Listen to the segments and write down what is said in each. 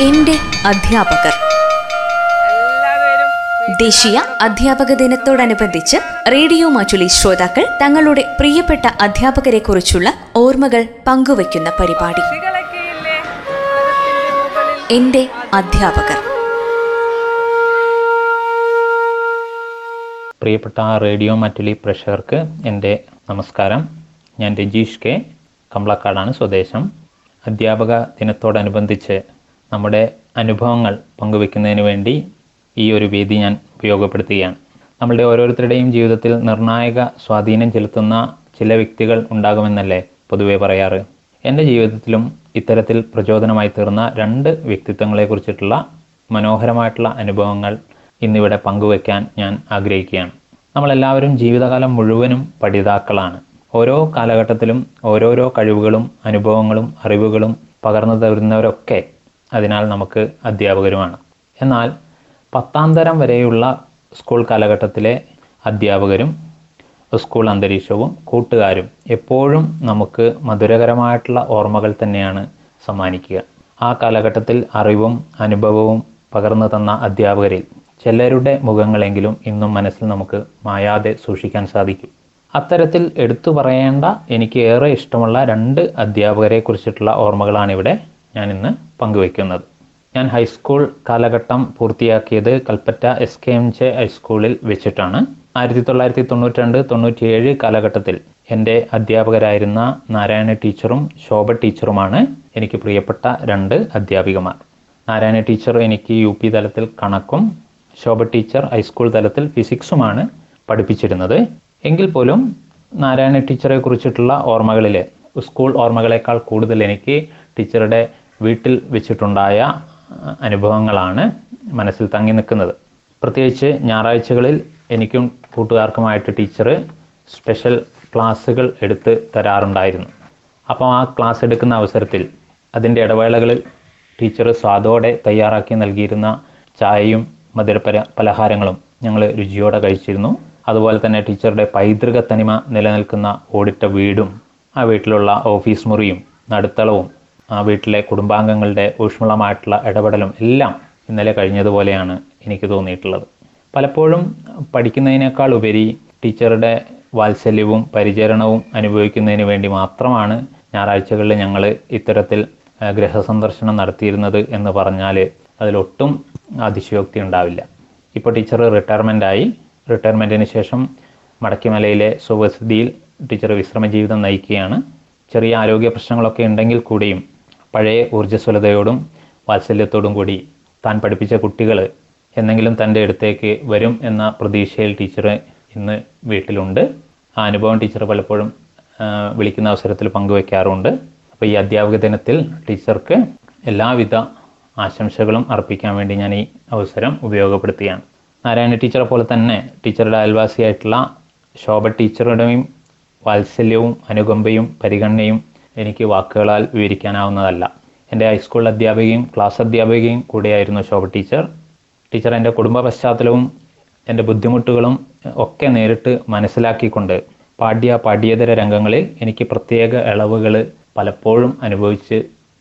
എന്റെ അധ്യാപകർ. എല്ലാവരും ദേശീയ അധ്യാപക ദിനത്തോടനുബന്ധിച്ച് റേഡിയോ മാറ്റുലി ശ്രോതാക്കൾ തങ്ങളുടെ പ്രിയപ്പെട്ട അധ്യാപകരെ കുറിച്ചുള്ള ഓർമ്മകൾ പങ്കുവയ്ക്കുന്ന പരിപാടി. എന്റെ അധ്യാപകർ. പ്രിയപ്പെട്ട റേഡിയോ മാറ്റുലി പ്രേക്ഷകർക്ക് എന്റെ നമസ്കാരം. ഞാൻ രജീഷ് കെ. കമ്പളക്കാടാണ് സ്വദേശം. അധ്യാപക ദിനത്തോടനുബന്ധിച്ച് നമ്മുടെ അനുഭവങ്ങൾ പങ്കുവെക്കുന്നതിന് വേണ്ടി ഈ ഒരു വേദി ഞാൻ ഉപയോഗപ്പെടുത്തുകയാണ്. നമ്മളുടെ ഓരോരുത്തരുടെയും ജീവിതത്തിൽ നിർണായക സ്വാധീനം ചെലുത്തുന്ന ചില വ്യക്തികൾ ഉണ്ടാകുമെന്നല്ലേ പൊതുവെ പറയാറ്. എന്റെ ജീവിതത്തിലും ഇത്തരത്തിൽ പ്രചോദനമായി തീർന്ന രണ്ട് വ്യക്തിത്വങ്ങളെ കുറിച്ചിട്ടുള്ള മനോഹരമായിട്ടുള്ള അനുഭവങ്ങൾ ഇന്നിവിടെ പങ്കുവെക്കാൻ ഞാൻ ആഗ്രഹിക്കുകയാണ്. നമ്മളെല്ലാവരും ജീവിതകാലം മുഴുവനും പഠിതാക്കളാണ്. ഓരോ കാലഘട്ടത്തിലും ഓരോരോ കഴിവുകളും അനുഭവങ്ങളും അറിവുകളും പകർന്നു തരുന്നവരൊക്കെ അതിനാൽ നമുക്ക് അധ്യാപകരുമാണ്. എന്നാൽ പത്താം തരം വരെയുള്ള സ്കൂൾ കാലഘട്ടത്തിലെ അധ്യാപകരും സ്കൂൾ അന്തരീക്ഷവും കൂട്ടുകാരും എപ്പോഴും നമുക്ക് മധുരകരമായിട്ടുള്ള ഓർമ്മകൾ തന്നെയാണ് സമ്മാനിക്കുക. ആ കാലഘട്ടത്തിൽ അറിവും അനുഭവവും പകർന്നു തന്ന അധ്യാപകരിൽ ചിലരുടെ മുഖങ്ങളെങ്കിലും ഇന്നും മനസ്സിൽ നമുക്ക് മായാതെ സൂക്ഷിക്കാൻ സാധിക്കും. അത്തരത്തിൽ എടുത്തു പറയേണ്ട എനിക്ക് ഏറെ ഇഷ്ടമുള്ള രണ്ട് അധ്യാപകരെ കുറിച്ചിട്ടുള്ള ഓർമ്മകളാണ് ഇവിടെ ഞാൻ ഇന്ന് പങ്കുവയ്ക്കുന്നത്. ഞാൻ ഹൈസ്കൂൾ കാലഘട്ടം പൂർത്തിയാക്കിയത് Kalpetta S K M J ഹൈസ്കൂളിൽ വെച്ചിട്ടാണ് ആയിരത്തി തൊള്ളായിരത്തി തൊണ്ണൂറ്റി രണ്ട് തൊണ്ണൂറ്റിയേഴ് കാലഘട്ടത്തിൽ എന്റെ അധ്യാപകരായിരുന്ന നാരായണ ടീച്ചറും ശോഭ ടീച്ചറുമാണ് എനിക്ക് പ്രിയപ്പെട്ട രണ്ട് അധ്യാപികമാർ. നാരായണ ടീച്ചർ എനിക്ക് യു പി തലത്തിൽ കണക്കും ശോഭ ടീച്ചർ ഹൈസ്കൂൾ തലത്തിൽ ഫിസിക്സുമാണ് പഠിപ്പിച്ചിരുന്നത്. എങ്കിൽ പോലും നാരായണ ടീച്ചറെ കുറിച്ചിട്ടുള്ള ഓർമ്മകളിൽ സ്കൂൾ ഓർമ്മകളെക്കാൾ കൂടുതൽ എനിക്ക് ടീച്ചറുടെ വീട്ടിൽ വെച്ചിട്ടുണ്ടായ അനുഭവങ്ങളാണ് മനസ്സിൽ തങ്ങി നിൽക്കുന്നത്. പ്രത്യേകിച്ച് ഞായറാഴ്ചകളിൽ എനിക്കും കൂട്ടുകാർക്കുമായിട്ട് ടീച്ചർ സ്പെഷ്യൽ ക്ലാസ്സുകൾ എടുത്ത് തരാറുണ്ടായിരുന്നു. അപ്പോൾ ആ ക്ലാസ് എടുക്കുന്ന അവസരത്തിൽ അതിന്റെ ഇടവേളകളിൽ ടീച്ചർ സ്വാദോടെ തയ്യാറാക്കി നൽകിയിരുന്ന ചായയും മധുര പലഹാരങ്ങളും ഞങ്ങൾ രുചിയോടെ കഴിച്ചിരുന്നു. അതുപോലെ തന്നെ ടീച്ചറുടെ പൈതൃക തനിമ നിലനിൽക്കുന്ന ഓടിട്ട വീടും ആ വീട്ടിലുള്ള ഓഫീസ് മുറിയും നടുത്തളവും ആ വീട്ടിലെ കുടുംബാംഗങ്ങളുടെ ഊഷ്മളമായിട്ടുള്ള ഇടപെടലും എല്ലാം ഇന്നലെ കഴിഞ്ഞതുപോലെയാണ് എനിക്ക് തോന്നിയിട്ടുള്ളത്. പലപ്പോഴും പഠിക്കുന്നതിനേക്കാൾ ഉപരി ടീച്ചറുടെ വാത്സല്യവും പരിചരണവും അനുഭവിക്കുന്നതിന് വേണ്ടി മാത്രമാണ് ഞായറാഴ്ചകളിൽ ഞങ്ങൾ ഇത്തരത്തിൽ ഗൃഹസന്ദർശനം നടത്തിയിരുന്നത് എന്ന് പറഞ്ഞാൽ അതിലൊട്ടും അതിശയോക്തി ഉണ്ടാവില്ല. ഇപ്പോൾ ടീച്ചർ റിട്ടയർമെന്റായി റിട്ടയർമെന്റിന് ശേഷം മടക്കിമലയിലെ സുവസ്ഥിതിയിൽ ടീച്ചർ വിശ്രമ ജീവിതം നയിക്കുകയാണ്. ചെറിയ ആരോഗ്യ പ്രശ്നങ്ങളൊക്കെ ഉണ്ടെങ്കിൽ കൂടിയും പഴയ ഊർജസ്വലതയോടും വാത്സല്യത്തോടും കൂടി താൻ പഠിപ്പിച്ച കുട്ടികൾ എന്നെങ്കിലും തന്റെ അടുത്തേക്ക് വരും എന്ന പ്രതീക്ഷയിൽ ടീച്ചർ ഇന്ന് വീട്ടിലുണ്ട്. ആ അനുഭവം ടീച്ചർ പലപ്പോഴും വിളിക്കുന്ന അവസരത്തിൽ പങ്കുവെക്കാറുണ്ട്. അപ്പോൾ ഈ അധ്യാപക ദിനത്തിൽ ടീച്ചർക്ക് എല്ലാവിധ ആശംസകളും അർപ്പിക്കാൻ വേണ്ടി ഞാൻ ഈ അവസരം ഉപയോഗപ്പെടുത്തുകയാണ് നാരായണ ടീച്ചറെ പോലെ തന്നെ ടീച്ചറുടെ അയൽവാസിയായിട്ടുള്ള ശോഭ ടീച്ചറുടെയും വാത്സല്യവും അനുകമ്പയും പരിഗണനയും എനിക്ക് വാക്കുകളാൽ വിവരിക്കാനാവുന്നതല്ല. എന്റെ ഹൈസ്കൂൾ അധ്യാപികയും ക്ലാസ് അധ്യാപികയും കൂടെയായിരുന്നു ശോഭ ടീച്ചർ ടീച്ചർ എന്റെ കുടുംബ പശ്ചാത്തലവും എന്റെ ബുദ്ധിമുട്ടുകളും ഒക്കെ നേരിട്ട് മനസ്സിലാക്കിക്കൊണ്ട് പാഠ്യ പാഠ്യേതര രംഗങ്ങളിൽ എനിക്ക് പ്രത്യേക ഇളവുകൾ പലപ്പോഴും അനുഭവിച്ച്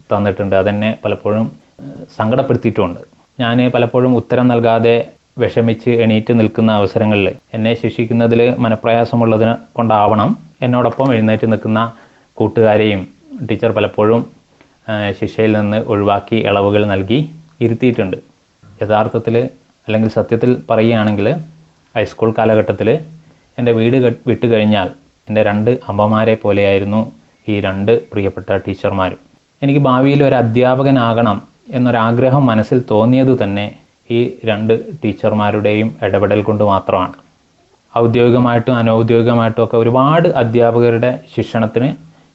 തന്നിട്ടുണ്ട്. അതെന്നെ പലപ്പോഴും സങ്കടപ്പെടുത്തിയിട്ടുമുണ്ട് ഞാൻ പലപ്പോഴും ഉത്തരം നൽകാതെ വിഷമിച്ച് എണീറ്റ് നിൽക്കുന്ന അവസരങ്ങളിൽ എന്നെ ശിക്ഷിക്കുന്നതിൽ മനപ്രയാസമുള്ളതിനെ കൊണ്ടാവണം. എന്നോടൊപ്പം എഴുന്നേറ്റ് നിൽക്കുന്ന കൂട്ടുകാരെയും ടീച്ചർ പലപ്പോഴും ശിക്ഷയിൽ നിന്ന് ഒഴിവാക്കി ഇളവുകൾ നൽകി ഇരുത്തിയിട്ടുണ്ട്. യഥാർത്ഥത്തിൽ അല്ലെങ്കിൽ സത്യത്തിൽ പറയുകയാണെങ്കിൽ ഹൈസ്കൂൾ കാലഘട്ടത്തിൽ എന്റെ വീട് വിട്ടു കഴിഞ്ഞാൽ എന്റെ രണ്ട് അമ്മമാരെ പോലെയായിരുന്നു ഈ രണ്ട് പ്രിയപ്പെട്ട ടീച്ചർമാരും. എനിക്ക് ഭാവിയിൽ ഒരു അധ്യാപകനാകണം എന്നൊരാഗ്രഹം മനസ്സിൽ തോന്നിയത് തന്നെ ഈ രണ്ട് ടീച്ചർമാരുടെയും ഇടപെടൽ കൊണ്ട് മാത്രമാണ്. ഔദ്യോഗികമായിട്ടും അനൗദ്യോഗികമായിട്ടും ഒക്കെ ഒരുപാട് അധ്യാപകരുടെ ശിക്ഷണത്തിന്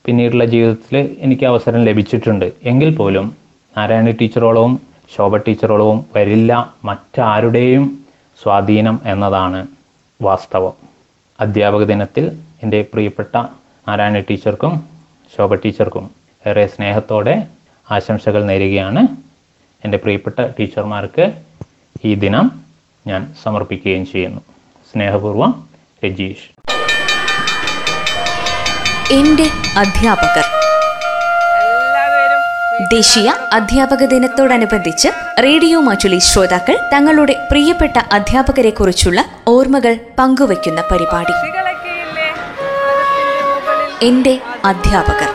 പിന്നീടുള്ള ജീവിതത്തിൽ എനിക്ക് അവസരം ലഭിച്ചിട്ടുണ്ട്. എങ്കിൽ പോലും നാരായണ ടീച്ചറോളവും ശോഭ ടീച്ചറോളവും വരില്ല മറ്റാരുടെയും സ്വാധീനം എന്നതാണ് വാസ്തവം. അധ്യാപക ദിനത്തിൽ എന്റെ പ്രിയപ്പെട്ട നാരായണ ടീച്ചർക്കും ശോഭ ടീച്ചർക്കും ഏറെ സ്നേഹത്തോടെ ആശംസകൾ നേരുകയാണ്. എന്റെ പ്രിയപ്പെട്ട ടീച്ചർമാർക്ക് ഈ ദിനം ഞാൻ സമർപ്പിക്കുകയും ചെയ്യുന്നു. സ്നേഹപൂർവം രജീഷ്. എന്റെ അധ്യാപകർ. ദേശീയ അധ്യാപക ദിനത്തോടനുബന്ധിച്ച് റേഡിയോ മാറ്റുലി ശ്രോതാക്കൾ തങ്ങളുടെ പ്രിയപ്പെട്ട അധ്യാപകരെ കുറിച്ചുള്ള ഓർമ്മകൾ പങ്കുവയ്ക്കുന്ന പരിപാടി. എന്റെ അധ്യാപകർ.